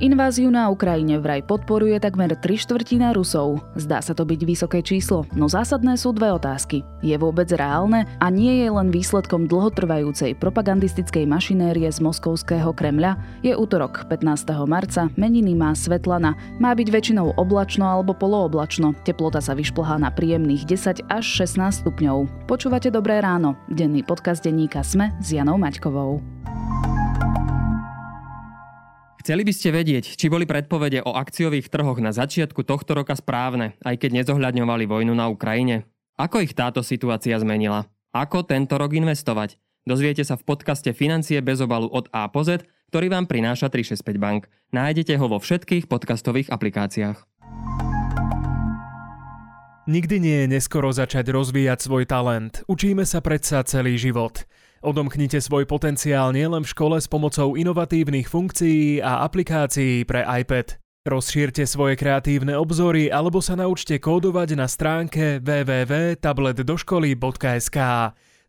Inváziu na Ukrajine vraj podporuje takmer 3 štvrtina Rusov. Zdá sa to byť vysoké číslo, no zásadné sú dve otázky. Je vôbec reálne a nie je len výsledkom dlhotrvajúcej propagandistickej mašinérie z moskovského Kremľa? Je útorok, 15. marca, meniny má Svetlana. Má byť väčšinou oblačno alebo polooblačno. Teplota sa vyšplhá na príjemných 10 až 16 stupňov. Počúvate Dobré ráno. Denný podcast denníka Sme s Janou Maťkovou. Chceli by ste vedieť, či boli predpovede o akciových trhoch na začiatku tohto roka správne, aj keď nezohľadňovali vojnu na Ukrajine? Ako ich táto situácia zmenila? Ako tento rok investovať? Dozviete sa v podcaste Financie bez obalu od A po Z, ktorý vám prináša 365 Bank. Nájdete ho vo všetkých podcastových aplikáciách. Nikdy nie je neskoro začať rozvíjať svoj talent. Učíme sa predsa celý život. Odomknite svoj potenciál nielen v škole s pomocou inovatívnych funkcií a aplikácií pre iPad. Rozšírte svoje kreatívne obzory alebo sa naučte kódovať na stránke www.tabletdoškoly.sk.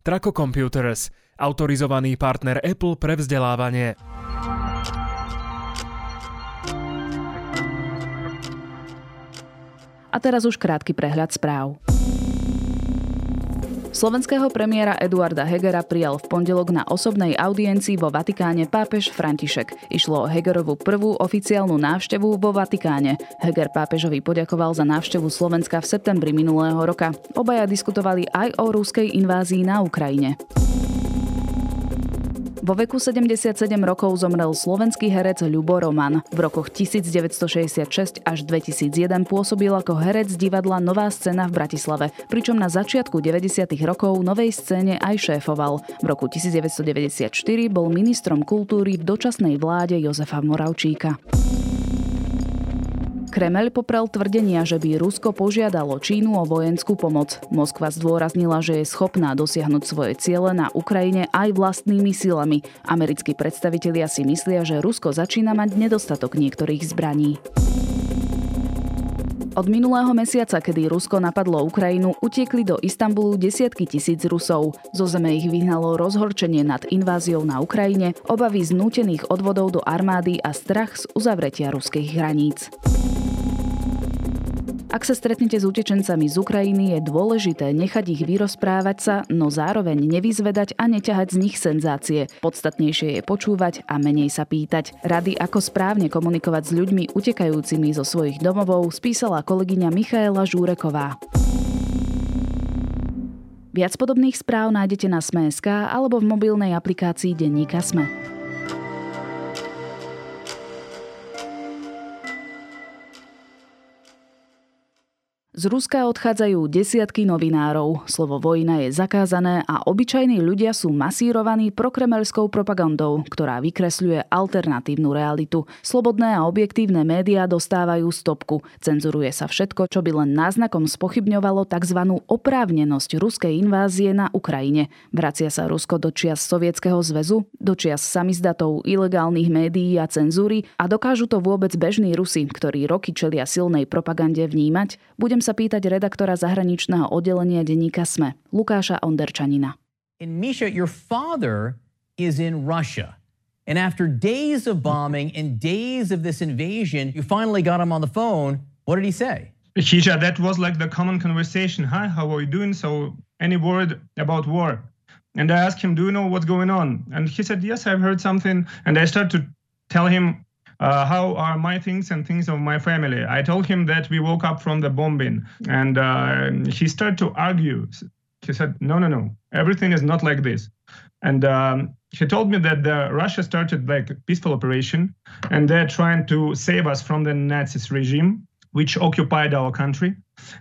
Traco Computers, autorizovaný partner Apple pre vzdelávanie. A teraz už krátky prehľad správ. Slovenského premiéra Eduarda Hegera prijal v pondelok na osobnej audiencii vo Vatikáne pápež František. Išlo o Hegerovu prvú oficiálnu návštevu vo Vatikáne. Heger pápežovi poďakoval za návštevu Slovenska v septembri minulého roka. Obaja diskutovali aj o ruskej invázii na Ukrajine. Vo veku 77 rokov zomrel slovenský herec Ľubo Roman. V rokoch 1966 až 2001 pôsobil ako herec divadla Nová scéna v Bratislave, pričom na začiatku 90. rokov novej scéne aj šéfoval. V roku 1994 bol ministrom kultúry v dočasnej vláde Jozefa Moravčíka. Kremel poprel tvrdenia, že by Rusko požiadalo Čínu o vojenskú pomoc. Moskva zdôraznila, že je schopná dosiahnuť svoje ciele na Ukrajine aj vlastnými silami. Americkí predstavitelia si myslia, že Rusko začína mať nedostatok niektorých zbraní. Od minulého mesiaca, kedy Rusko napadlo Ukrajinu, utiekli do Istanbulu desiatky tisíc Rusov. Zo zeme ich vyhnalo rozhorčenie nad inváziou na Ukrajine, obavy z nútených odvodov do armády a strach z uzavretia ruských hraníc. Ak sa stretnete s utečencami z Ukrajiny, je dôležité nechať ich vyrozprávať sa, no zároveň nevyzvedať a neťahať z nich senzácie. Podstatnejšie je počúvať a menej sa pýtať. Rady, ako správne komunikovať s ľuďmi utekajúcimi zo svojich domovov, spísala kolegyňa Michaela Žúreková. Viac podobných správ nájdete na Sme.sk alebo v mobilnej aplikácii Denníka Sme. Z Ruska odchádzajú desiatky novinárov. Slovo vojna je zakázané a obyčajní ľudia sú masírovaní prokremelskou propagandou, ktorá vykresľuje alternatívnu realitu. Slobodné a objektívne médiá dostávajú stopku. Cenzuruje sa všetko, čo by len náznakom spochybňovalo tzv. oprávnenosť ruskej invázie na Ukrajine. Vracia sa Rusko do čias Sovietskeho zväzu, do čias samizdatov ilegálnych médií a cenzúry a dokážu to vôbec bežní Rusi, ktorí roky čelia silnej propagande vnímať? Budem sa sa pýtať redaktora zahraničného oddelenia denníka SME, Lukáša Onderčanina. And Misha, your father is in Russia. And after days of bombing and days of this invasion, you finally got him on the phone. What did he say? Hisha, that was like the common conversation. Hi, how are you doing? So, any word about war? And I asked him, Do you know what's going on? And he said, Yes, I've heard something. And I started to tell him uh, how are my things and things of my family? I told him that we woke up from the bombing, and uh, he started to argue. He said, "No, no, no, everything is not like this." And um, he told me that the Russia started like peaceful operation, and they're trying to save us from the Nazis regime, which occupied our country.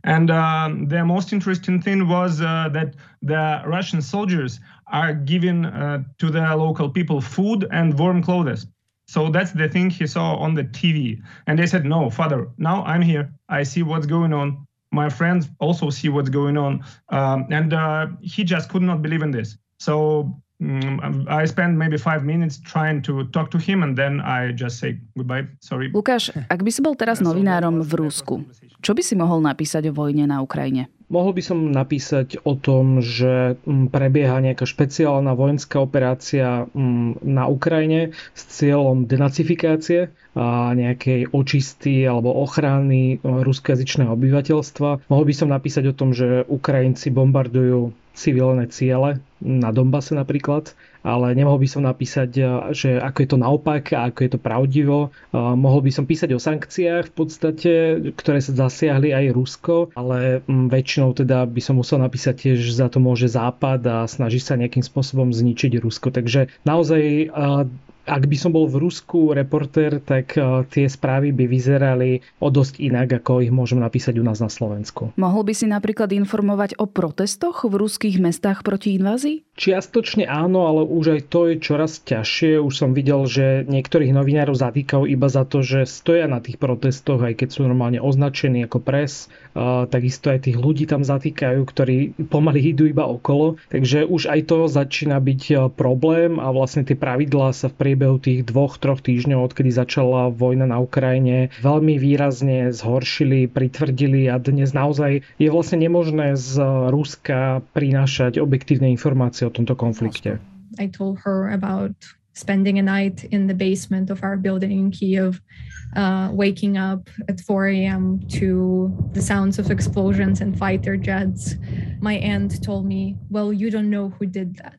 And um, the most interesting thing was uh, that the Russian soldiers are giving uh, to the local people food and warm clothes. So that's the thing he saw on the TV. And they said, No, father, now I'm here. I see what's going on. My friends also see what's going on. Um, and uh, he just could not believe in this. So I spend maybe five minutes trying to talk to him and then I just say goodbye, sorry. Lukáš, ak by si bol teraz novinárom v Rusku, čo by si mohol napísať o vojne na Ukrajine? Mohol by som napísať o tom, že mm, prebieha nejaká špeciálna vojenská operácia mm, na Ukrajine s cieľom denacifikácie a nejakej očisty alebo ochrany ruskojazyčného obyvateľstva. Mohol by som napísať o tom, že Ukrajinci bombardujú civilné ciele na Donbase napríklad, ale nemohol by som napísať, eh, že ako je to naopak a ako je to pravdivo. Eh, mohol by som písať o sankciách v podstate, ktoré sa zasiahli aj Rusko, ale mm, väčšinou teda by som musel napísať tiež, že za to môže Západ a snaží sa nejakým spôsobom zničiť Rusko. Takže naozaj eh, ak by som bol v Rusku reportér, tak e, tie správy by vyzerali o dosť inak, ako ich môžem napísať u nás na Slovensku. Mohol by si napríklad informovať o protestoch v ruských mestách proti invázii? Čiastočne áno, ale už aj to je čoraz ťažšie. Už som videl, že niektorých novinárov zatýkajú iba za to, že stoja na tých protestoch, aj keď sú normálne označení ako pres. Takisto aj tých ľudí tam zatýkajú, ktorí pomaly idú iba okolo. Takže už aj to začína byť e, problém a vlastne tie pravidlá sa v priebehu tých dvoch, troch týždňov, odkedy začala vojna na Ukrajine, veľmi výrazne zhoršili, pritvrdili a dnes naozaj je vlastne nemožné z Ruska prinášať objektívne informácie o tomto konflikte. I told her about spending a night in the basement of our building in Kiev, uh, waking up at 4 a.m. to the sounds of explosions and fighter jets. My aunt told me, Well, you don't know who did that.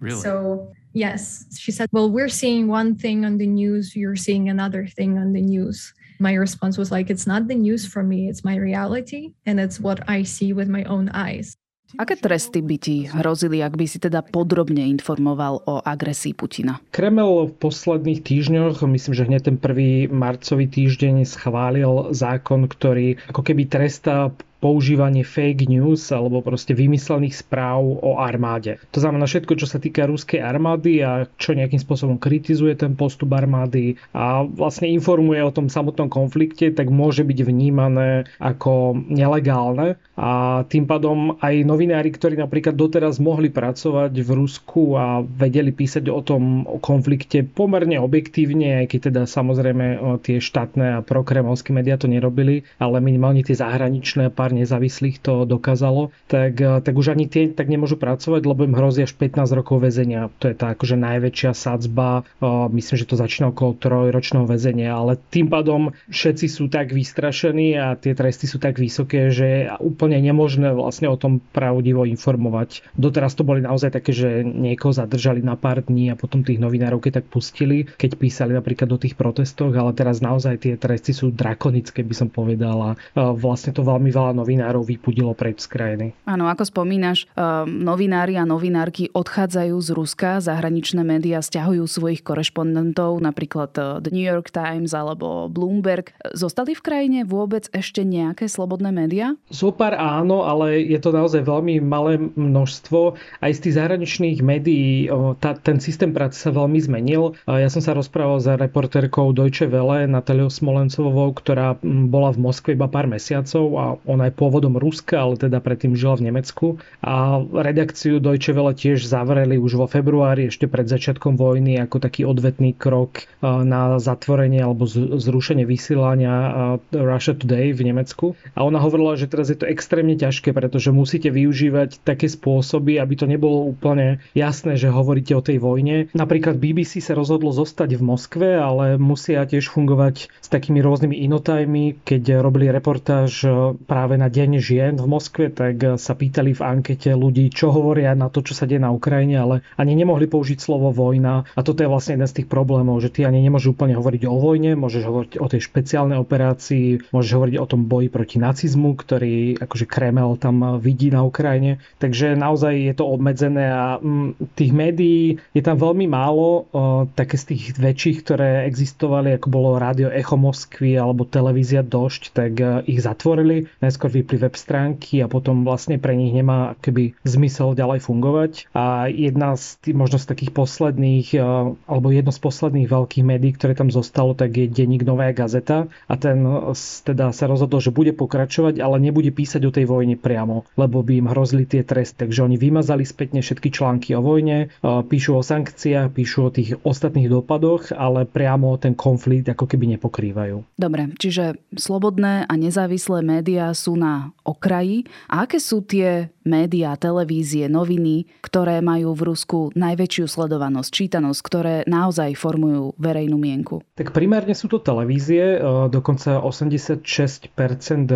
Really? So, yes, she said, Well, we're seeing one thing on the news, you're seeing another thing on the news. My response was like, It's not the news for me, it's my reality, and it's what I see with my own eyes. Aké tresty by ti hrozili, ak by si teda podrobne informoval o agresii Putina? Kreml v posledných týždňoch, myslím, že hneď ten prvý marcový týždeň schválil zákon, ktorý ako keby trestá používanie fake news alebo proste vymyslených správ o armáde. To znamená všetko, čo sa týka ruskej armády a čo nejakým spôsobom kritizuje ten postup armády a vlastne informuje o tom samotnom konflikte, tak môže byť vnímané ako nelegálne a tým pádom aj novinári, ktorí napríklad doteraz mohli pracovať v Rusku a vedeli písať o tom o konflikte pomerne objektívne, aj keď teda samozrejme tie štátne a prokremovské médiá to nerobili, ale minimálne tie zahraničné pár nezávislých to dokázalo, tak, eh, tak už ani tie tak nemôžu pracovať, lebo im hrozí až 15 rokov väzenia. To je tá akože najväčšia sadzba, eh, myslím, že to začína okolo trojročného väzenia, ale tým pádom všetci sú tak vystrašení a tie tresty sú tak vysoké, že je úplne nemožné vlastne o tom pravdivo informovať. Doteraz to boli naozaj také, že niekoho zadržali na pár dní a potom tých novinárov keď tak pustili, keď písali napríklad do tých protestoch, ale teraz naozaj tie tresty sú drakonické, by som povedala. Eh, vlastne to veľmi veľa novinárov vypudilo preč z krajiny. Áno, ako spomínaš, uh, novinári a novinárky odchádzajú z Ruska, zahraničné médiá stiahujú svojich korešpondentov, napríklad uh, The New York Times alebo Bloomberg. Zostali v krajine vôbec ešte nejaké slobodné médiá? Zopár áno, ale je to naozaj veľmi malé množstvo. Aj z tých zahraničných médií tá, ten systém práce sa veľmi zmenil. Ja som sa rozprával s reportérkou Deutsche Welle Nataliou Smolencovou, ktorá bola v Moskve iba pár mesiacov a ona je pôvodom Ruska, ale teda predtým žila v Nemecku. A redakciu Deutsche Welle tiež zavreli už vo februári, ešte pred začiatkom vojny, ako taký odvetný krok na zatvorenie alebo zrušenie vysielania Russia Today v Nemecku. A ona hovorila, že teraz je to extrémne ťažké, pretože musíte využívať také spôsoby, aby to nebolo úplne jasné, že hovoríte o tej vojne. Napríklad BBC sa rozhodlo zostať v Moskve, ale musia tiež fungovať s takými rôznymi inotajmi, keď robili reportáž práve na Deň žien v Moskve, tak sa pýtali v ankete ľudí, čo hovoria na to, čo sa deje na Ukrajine, ale ani nemohli použiť slovo vojna. A toto je vlastne jeden z tých problémov, že ty ani nemôžeš úplne hovoriť o vojne, môžeš hovoriť o tej špeciálnej operácii, môžeš hovoriť o tom boji proti nacizmu, ktorý akože Kreml tam vidí na Ukrajine. Takže naozaj je to obmedzené a mm, tých médií je tam veľmi málo, také z tých väčších, ktoré existovali, ako bolo rádio Echo Moskvy alebo televízia Došť, tak ich zatvorili. Najskôr najskôr vypli web stránky a potom vlastne pre nich nemá keby zmysel ďalej fungovať. A jedna z tých, možno z takých posledných, e, alebo jedno z posledných veľkých médií, ktoré tam zostalo, tak je denník Nová gazeta a ten teda sa rozhodol, že bude pokračovať, ale nebude písať o tej vojne priamo, lebo by im hrozili tie tresty. Takže oni vymazali spätne všetky články o vojne, e, píšu o sankciách, píšu o tých ostatných dopadoch, ale priamo ten konflikt ako keby nepokrývajú. Dobre, čiže slobodné a nezávislé médiá sú na okraji. A aké sú tie médiá, televízie, noviny, ktoré majú v Rusku najväčšiu sledovanosť, čítanosť, ktoré naozaj formujú verejnú mienku? Tak primárne sú to televízie, e, dokonca 86%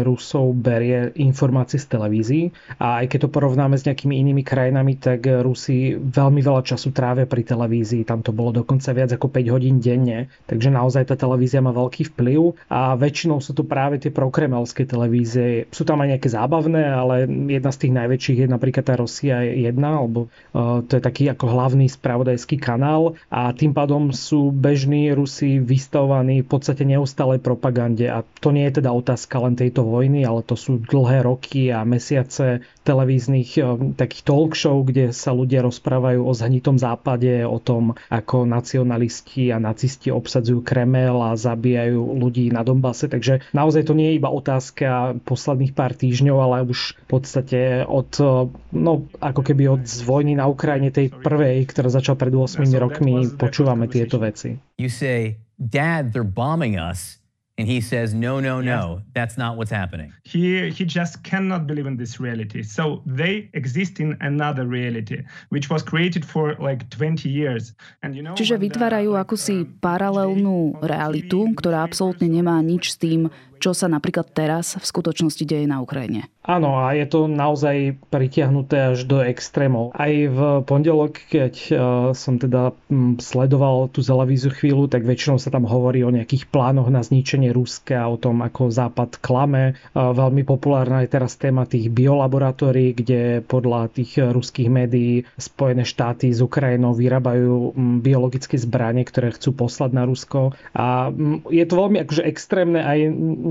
Rusov berie informácie z televízií. A aj keď to porovnáme s nejakými inými krajinami, tak Rusi veľmi veľa času trávia pri televízii, tam to bolo dokonca viac ako 5 hodín denne, takže naozaj tá televízia má veľký vplyv. A väčšinou sú to práve tie prokremelské televízie. Sú tam aj nejaké zábavné, ale jedna z tých najväčších najväčších je napríklad tá Rosia 1, alebo uh, to je taký ako hlavný spravodajský kanál a tým pádom sú bežní Rusi vystavovaní v podstate neustálej propagande a to nie je teda otázka len tejto vojny, ale to sú dlhé roky a mesiace televíznych uh, takých talk show, kde sa ľudia rozprávajú o zhnitom západe, o tom, ako nacionalisti a nacisti obsadzujú Kremel a zabíjajú ľudí na Donbase. Takže naozaj to nie je iba otázka posledných pár týždňov, ale už v podstate od od, no, ako keby od vojny na Ukrajine, tej prvej, ktorá začala pred 8 rokmi, počúvame tieto veci. You say, Dad, they're bombing us. And he says, no, no, no, that's not what's happening. He, he just cannot believe in this reality. So they exist in another reality, which was created for like 20 years. And you know, Čiže vytvárajú akúsi paralelnú realitu, ktorá absolútne nemá nič s tým, čo sa napríklad teraz v skutočnosti deje na Ukrajine. Áno, a je to naozaj pritiahnuté až do extrémov. Aj v pondelok, keď e, som teda sledoval tú televíziu chvíľu, tak väčšinou sa tam hovorí o nejakých plánoch na zničenie Ruska, o tom, ako Západ klame. E, veľmi populárna je teraz téma tých biolaboratórií, kde podľa tých ruských médií Spojené štáty z Ukrajinou vyrábajú biologické zbranie, ktoré chcú poslať na Rusko. A je to veľmi akože extrémne aj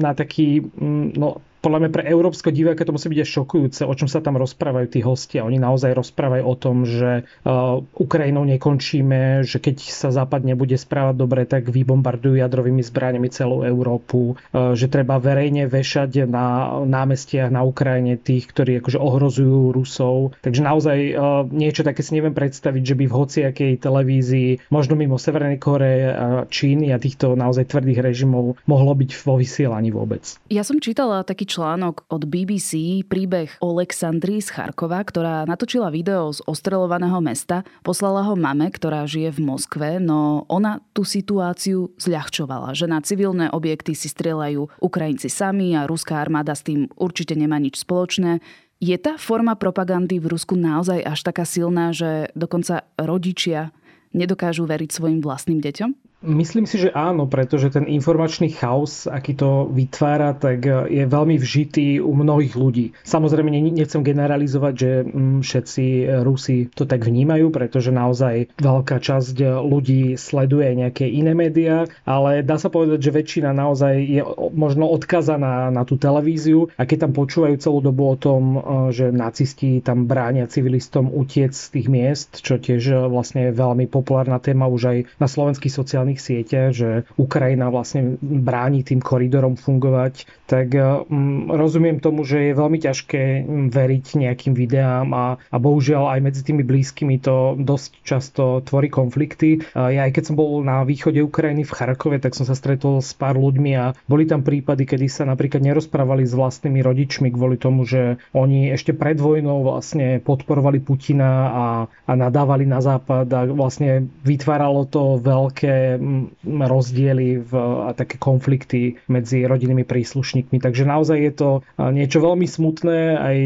na taký, mm, no podľa mňa pre európsko diváka to musí byť aj šokujúce, o čom sa tam rozprávajú tí hostia. Oni naozaj rozprávajú o tom, že uh, Ukrajinou nekončíme, že keď sa Západ nebude správať dobre, tak vybombardujú jadrovými zbraniami celú Európu, uh, že treba verejne vešať na námestiach na Ukrajine tých, ktorí akože ohrozujú Rusov. Takže naozaj uh, niečo také si neviem predstaviť, že by v hociakej televízii, možno mimo Severnej Kore, Číny a týchto naozaj tvrdých režimov mohlo byť vo vysielaní vôbec. Ja som čítala taký článok od BBC, príbeh Oleksandry z Charkova, ktorá natočila video z ostrelovaného mesta, poslala ho mame, ktorá žije v Moskve, no ona tú situáciu zľahčovala, že na civilné objekty si strieľajú Ukrajinci sami a ruská armáda s tým určite nemá nič spoločné. Je tá forma propagandy v Rusku naozaj až taká silná, že dokonca rodičia nedokážu veriť svojim vlastným deťom? Myslím si, že áno, pretože ten informačný chaos, aký to vytvára, tak je veľmi vžitý u mnohých ľudí. Samozrejme, nechcem generalizovať, že mm, všetci Rusi to tak vnímajú, pretože naozaj veľká časť ľudí sleduje nejaké iné médiá, ale dá sa povedať, že väčšina naozaj je možno odkazaná na tú televíziu a keď tam počúvajú celú dobu o tom, že nacisti tam bránia civilistom utiec z tých miest, čo tiež vlastne je veľmi populárna téma už aj na slovenských sociálnych sociálnych sieťach, že Ukrajina vlastne bráni tým koridorom fungovať, tak mm, rozumiem tomu, že je veľmi ťažké mm, veriť nejakým videám a, a bohužiaľ aj medzi tými blízkymi to dosť často tvorí konflikty. Ja aj keď som bol na východe Ukrajiny v Charkove, tak som sa stretol s pár ľuďmi a boli tam prípady, kedy sa napríklad nerozprávali s vlastnými rodičmi kvôli tomu, že oni ešte pred vojnou vlastne podporovali Putina a, a nadávali na západ a vlastne vytváralo to veľké rozdiely v, a také konflikty medzi rodinnými príslušníkmi. Takže naozaj je to niečo veľmi smutné aj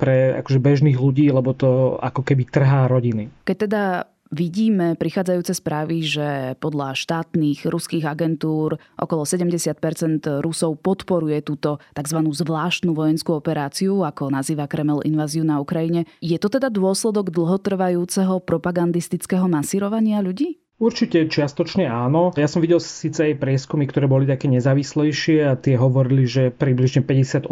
pre akože bežných ľudí, lebo to ako keby trhá rodiny. Keď teda Vidíme prichádzajúce správy, že podľa štátnych ruských agentúr okolo 70% Rusov podporuje túto tzv. zvláštnu vojenskú operáciu, ako nazýva Kreml inváziu na Ukrajine. Je to teda dôsledok dlhotrvajúceho propagandistického masírovania ľudí? Určite čiastočne áno. Ja som videl síce aj prieskumy, ktoré boli také nezávislejšie a tie hovorili, že približne 58%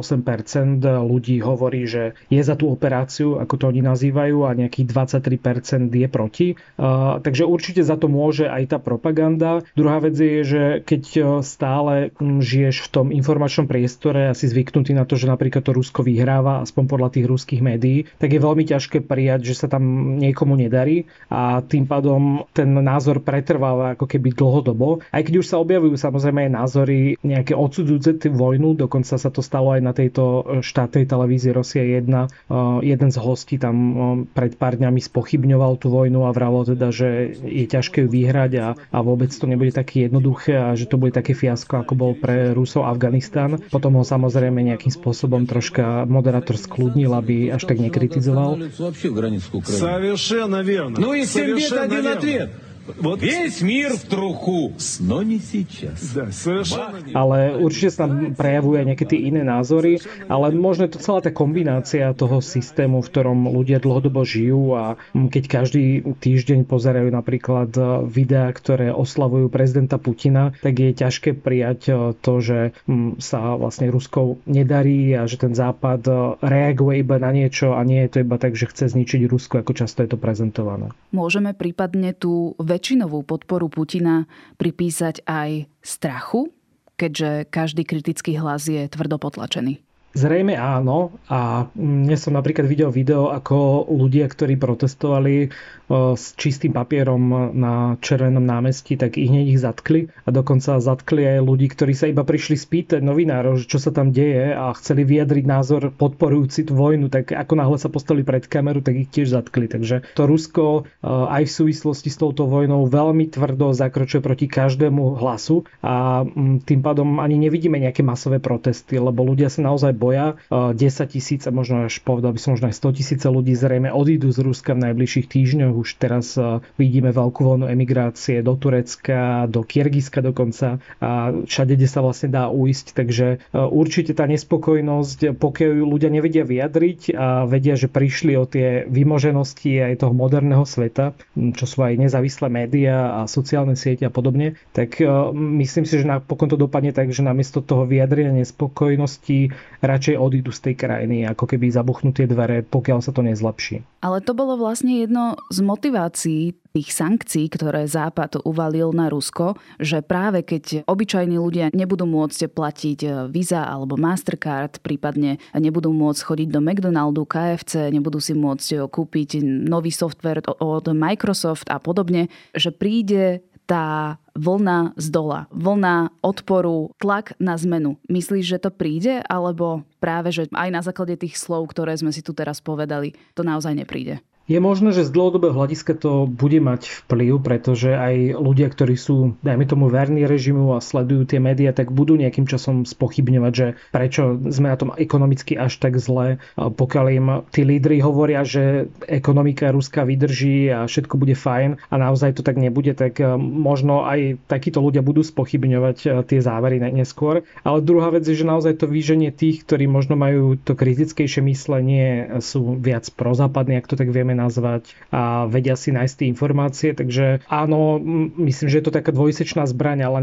ľudí hovorí, že je za tú operáciu, ako to oni nazývajú, a nejakých 23% je proti. Uh, takže určite za to môže aj tá propaganda. Druhá vec je, že keď stále žiješ v tom informačnom priestore a si zvyknutý na to, že napríklad to Rusko vyhráva, aspoň podľa tých ruských médií, tak je veľmi ťažké prijať, že sa tam niekomu nedarí a tým pádom ten názor názor pretrváva ako keby dlhodobo. Aj keď už sa objavujú samozrejme aj názory nejaké odsudzujúce vojnu, dokonca sa to stalo aj na tejto e, štátnej televízii Rosia 1. E, jeden z hostí tam e, pred pár dňami spochybňoval tú vojnu a vralo teda, že je ťažké ju vyhrať a, a vôbec to nebude také jednoduché a že to bude také fiasko, ako bol pre Rusov Afganistan. Potom ho samozrejme nejakým spôsobom troška moderátor skľudnil, aby až tak nekritizoval. Совершенно верно. Ну и 7 бед, один ответ. Вот. Весь мир в труху, но не сейчас. Да, совершенно Ale určite sa tam prejavujú aj nejaké tie iné názory, ale možno je to celá tá kombinácia toho systému, v ktorom ľudia dlhodobo žijú a keď každý týždeň pozerajú napríklad e, videá, ktoré oslavujú prezidenta Putina, tak je ťažké prijať e, to, že sa vlastne Ruskou nedarí a že ten západ e, reaguje iba na niečo a nie je to iba tak, že chce zničiť Rusko, ako často je to prezentované. Môžeme prípadne tú väčšinovú podporu Putina pripísať aj strachu, keďže každý kritický hlas je tvrdo potlačený? Zrejme áno. A dnes som napríklad videl video, ako ľudia, ktorí protestovali s čistým papierom na Červenom námestí, tak ich hneď ich zatkli. A dokonca zatkli aj ľudí, ktorí sa iba prišli spýtať novinárov, čo sa tam deje a chceli vyjadriť názor podporujúci tú vojnu, tak ako náhle sa postali pred kameru, tak ich tiež zatkli. Takže to Rusko aj v súvislosti s touto vojnou veľmi tvrdo zakročuje proti každému hlasu. A tým pádom ani nevidíme nejaké masové protesty, lebo ľudia sa naozaj boja. 10 tisíc a možno až povedal by som možno aj 100 tisíce ľudí zrejme odídu z Ruska v najbližších týždňoch už teraz vidíme veľkú vlnu emigrácie do Turecka, do Kyrgyzska dokonca a všade, kde sa vlastne dá uísť. Takže určite tá nespokojnosť, pokiaľ ju ľudia nevedia vyjadriť a vedia, že prišli o tie vymoženosti aj toho moderného sveta, čo sú aj nezávislé médiá a sociálne siete a podobne, tak myslím si, že napokon to dopadne tak, že namiesto toho vyjadrenia nespokojnosti radšej odídu z tej krajiny, ako keby zabuchnú tie dvere, pokiaľ sa to nezlepší. Ale to bolo vlastne jedno z motivácií tých sankcií, ktoré Západ uvalil na Rusko, že práve keď obyčajní ľudia nebudú môcť platiť e, Visa alebo Mastercard, prípadne nebudú môcť chodiť do McDonaldu, KFC, nebudú si môcť e, kúpiť nový software od Microsoft a podobne, že príde tá vlna z dola, vlna odporu, tlak na zmenu. Myslíš, že to príde, alebo práve, že aj na základe tých slov, ktoré sme si tu teraz povedali, to naozaj nepríde? Je možné, že z dlhodobého hľadiska to bude mať vplyv, pretože aj ľudia, ktorí sú, dajme tomu, verní režimu a sledujú tie médiá, tak budú nejakým časom spochybňovať, že prečo sme na tom ekonomicky až tak zle. Pokiaľ im tí lídry hovoria, že ekonomika Ruska vydrží a všetko bude fajn a naozaj to tak nebude, tak e, možno aj takíto ľudia budú spochybňovať e, tie závery neskôr. Ale druhá vec je, že naozaj to výženie tých, ktorí možno majú to kritickejšie myslenie, sú viac prozápadní, ak to tak vieme nazvať a vedia si nájsť tie informácie, takže áno, myslím, že je to taká dvojsečná zbraň, ale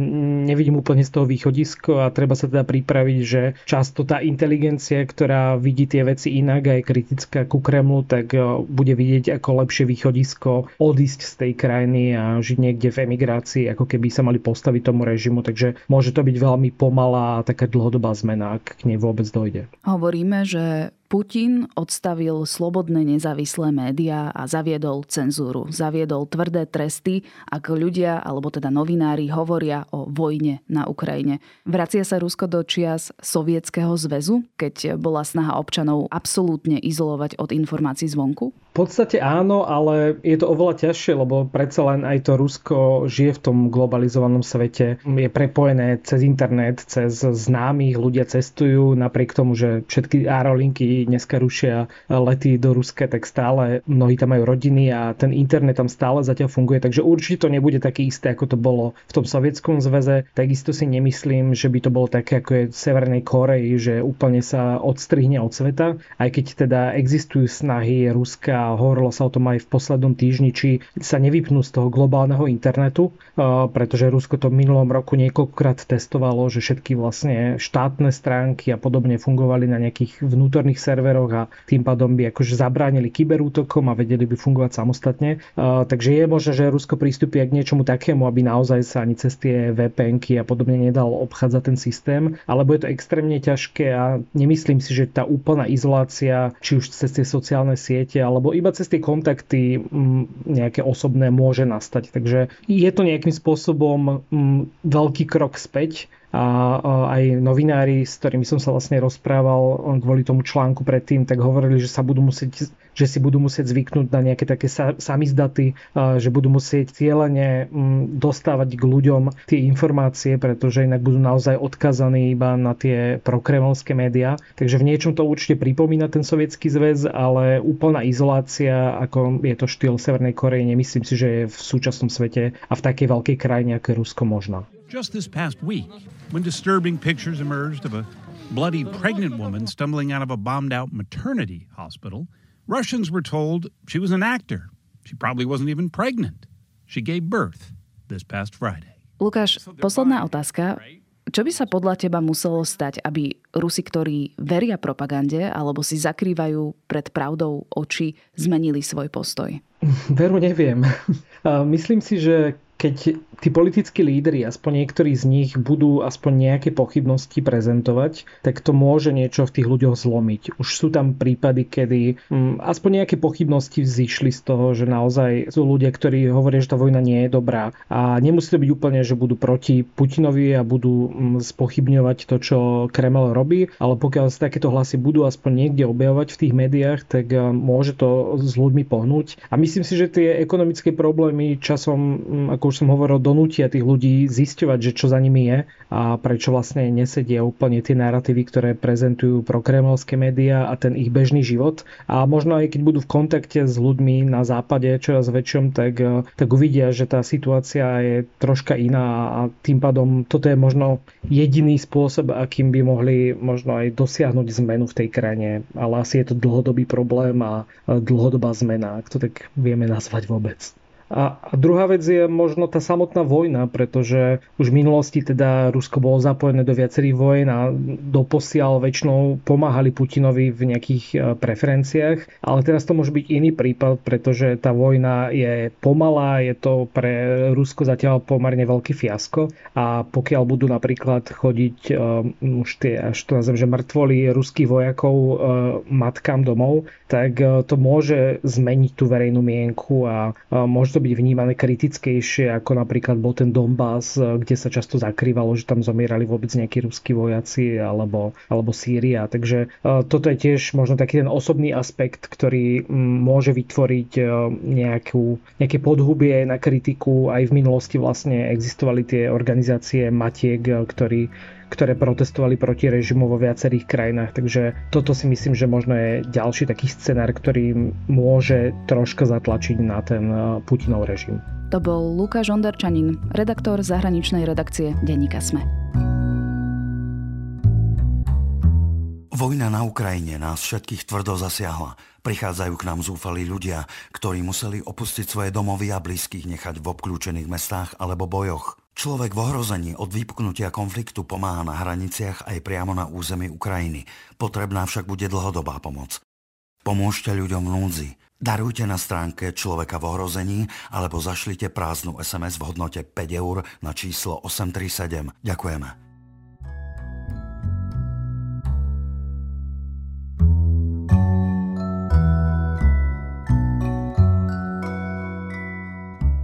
nevidím úplne z toho východisko a treba sa teda pripraviť, že často tá inteligencia, ktorá vidí tie veci inak a je kritická ku Kremlu, tak e, bude vidieť ako lepšie východisko odísť z tej krajiny a žiť niekde v emigrácii, ako keby sa mali postaviť tomu režimu, takže môže to byť veľmi pomalá a taká dlhodobá zmena, ak k nej vôbec dojde. Hovoríme, že Putin odstavil slobodné nezávislé médiá a zaviedol cenzúru. Zaviedol tvrdé tresty, ak ľudia, alebo teda novinári hovoria o vojne na Ukrajine. Vracia sa Rusko do čias Sovietskeho zväzu, keď bola snaha občanov absolútne izolovať od informácií zvonku? V podstate áno, ale je to oveľa ťažšie, lebo predsa len aj to Rusko žije v tom globalizovanom svete. Je prepojené cez internet, cez známych, ľudia cestujú, napriek tomu, že všetky aerolinky dneska rušia lety do Ruska, tak stále mnohí tam majú rodiny a ten internet tam stále zatiaľ funguje, takže určite to nebude také isté, ako to bolo v tom sovietskom zväze. Takisto si nemyslím, že by to bolo také, ako je v Severnej Koreji, že úplne sa odstrihne od sveta, aj keď teda existujú snahy Ruska a hovorilo sa o tom aj v poslednom týždni, či sa nevypnú z toho globálneho internetu, pretože Rusko to v minulom roku niekoľkokrát testovalo, že všetky vlastne štátne stránky a podobne fungovali na nejakých vnútorných serveroch a tým pádom by akože zabránili kyberútokom a vedeli by fungovať samostatne. Takže je možné, že Rusko prístupí k niečomu takému, aby naozaj sa ani cez tie vpn a podobne nedal obchádzať ten systém, alebo je to extrémne ťažké a nemyslím si, že tá úplná izolácia, či už cez tie sociálne siete, alebo iba cez tie kontakty mm, nejaké osobné môže nastať. Takže je to nejakým spôsobom mm, veľký krok späť a aj novinári, s ktorými som sa vlastne rozprával kvôli tomu článku predtým, tak hovorili, že sa budú musieť že si budú musieť zvyknúť na nejaké také samizdaty, že budú musieť cieľene dostávať k ľuďom tie informácie, pretože inak budú naozaj odkazaní iba na tie prokremelské médiá. Takže v niečom to určite pripomína ten sovietský zväz, ale úplná izolácia, ako je to štýl Severnej Korei, nemyslím si, že je v súčasnom svete a v takej veľkej krajine, ako je Rusko možná. Just this past week, when disturbing pictures emerged of a bloody pregnant woman stumbling out of a bombed out maternity hospital, Russians were told she was an actor. She probably wasn't even pregnant. She gave birth this past Friday. Lukáš, posledná otázka. Čo by sa podľa teba muselo stať, aby Rusi, ktorí veria propagande alebo si zakrývajú pred pravdou oči, zmenili svoj postoj? Veru neviem. Myslím si, že keď tí politickí lídry, aspoň niektorí z nich, budú aspoň nejaké pochybnosti prezentovať, tak to môže niečo v tých ľuďoch zlomiť. Už sú tam prípady, kedy hm, aspoň nejaké pochybnosti vzýšli z toho, že naozaj sú ľudia, ktorí hovoria, že tá vojna nie je dobrá. A nemusí to byť úplne, že budú proti Putinovi a budú hm, spochybňovať to, čo Kreml robí, ale pokiaľ sa takéto hlasy budú aspoň niekde objavovať v tých médiách, tak hm, môže to s ľuďmi pohnúť. A myslím si, že tie ekonomické problémy časom, hm, ako už som hovoril, donútia tých ľudí zisťovať, že čo za nimi je a prečo vlastne nesedia úplne tie narratívy, ktoré prezentujú prokremelské médiá a ten ich bežný život. A možno aj keď budú v kontakte s ľuďmi na západe čoraz väčšom, tak, eh, tak uvidia, že tá situácia je troška iná a tým pádom toto je možno jediný spôsob, akým by mohli možno aj dosiahnuť zmenu v tej krajine. Ale asi je to dlhodobý problém a dlhodobá zmena, ak to tak vieme nazvať vôbec. A, a druhá vec je možno tá samotná vojna, pretože už v minulosti teda Rusko bolo zapojené do viacerých vojen a doposiaľ väčšinou pomáhali Putinovi v nejakých e, preferenciách, ale teraz to môže byť iný prípad, pretože tá vojna je pomalá, je to pre Rusko zatiaľ pomerne veľký fiasko. A pokiaľ budú napríklad chodiť uh, už tie, až to nazvem, že mŕtvoli ruských vojakov uh, matkám domov, tak uh, to môže zmeniť tú verejnú mienku a uh, môže to byť vnímané kritickejšie, ako napríklad bol ten Donbass, eh, kde sa často zakrývalo, že tam zomierali vôbec nejakí ruskí vojaci alebo, alebo Sýria. Takže uh, toto je tiež možno taký ten osobný aspekt, ktorý um, môže vytvoriť uh, nejakú, nejaké podhubie na kritiku. Aj v minulosti vlastne existovali tie organizácie Matiek, ktorí ktoré protestovali proti režimu vo viacerých krajinách. Takže toto si myslím, že možno je ďalší taký scenár, ktorý môže troška zatlačiť na ten eh, Putinov režim. To bol Lukáš Ondarčanin, redaktor zahraničnej redakcie Denníka Sme. Vojna na Ukrajine nás všetkých tvrdo zasiahla. Prichádzajú k nám zúfalí ľudia, ktorí museli opustiť svoje domovy a blízkych nechať v obklúčených mestách alebo bojoch. Človek v ohrození od vypuknutia konfliktu pomáha na hraniciach aj priamo na území Ukrajiny. Potrebná však bude dlhodobá pomoc. Pomôžte ľuďom v núdzi. Darujte na stránke Človeka v ohrození alebo zašlite prázdnu SMS v hodnote 5 eur na číslo 837. Ďakujeme.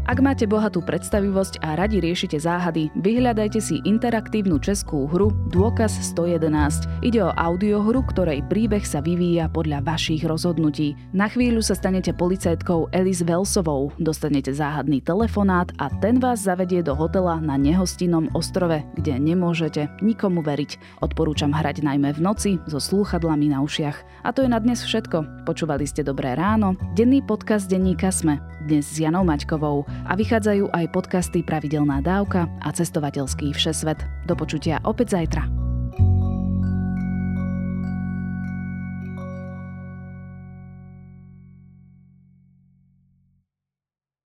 Ak máte bohatú predstavivosť a radi riešite záhady, vyhľadajte si interaktívnu českú hru Dôkaz 111. Ide o audiohru, ktorej príbeh sa vyvíja podľa vašich rozhodnutí. Na chvíľu sa stanete policajtkou Elis Velsovou, dostanete záhadný telefonát a ten vás zavedie do hotela na nehostinnom ostrove, kde nemôžete nikomu veriť. Odporúčam hrať najmä v noci so slúchadlami na ušiach. A to je na dnes všetko. Počúvali ste Dobré ráno, denný podcast denníka Sme, dnes s Janou Maťkovou a vychádzajú aj podcasty Pravidelná dávka a cestovateľský všesvet. Do počutia opäť zajtra.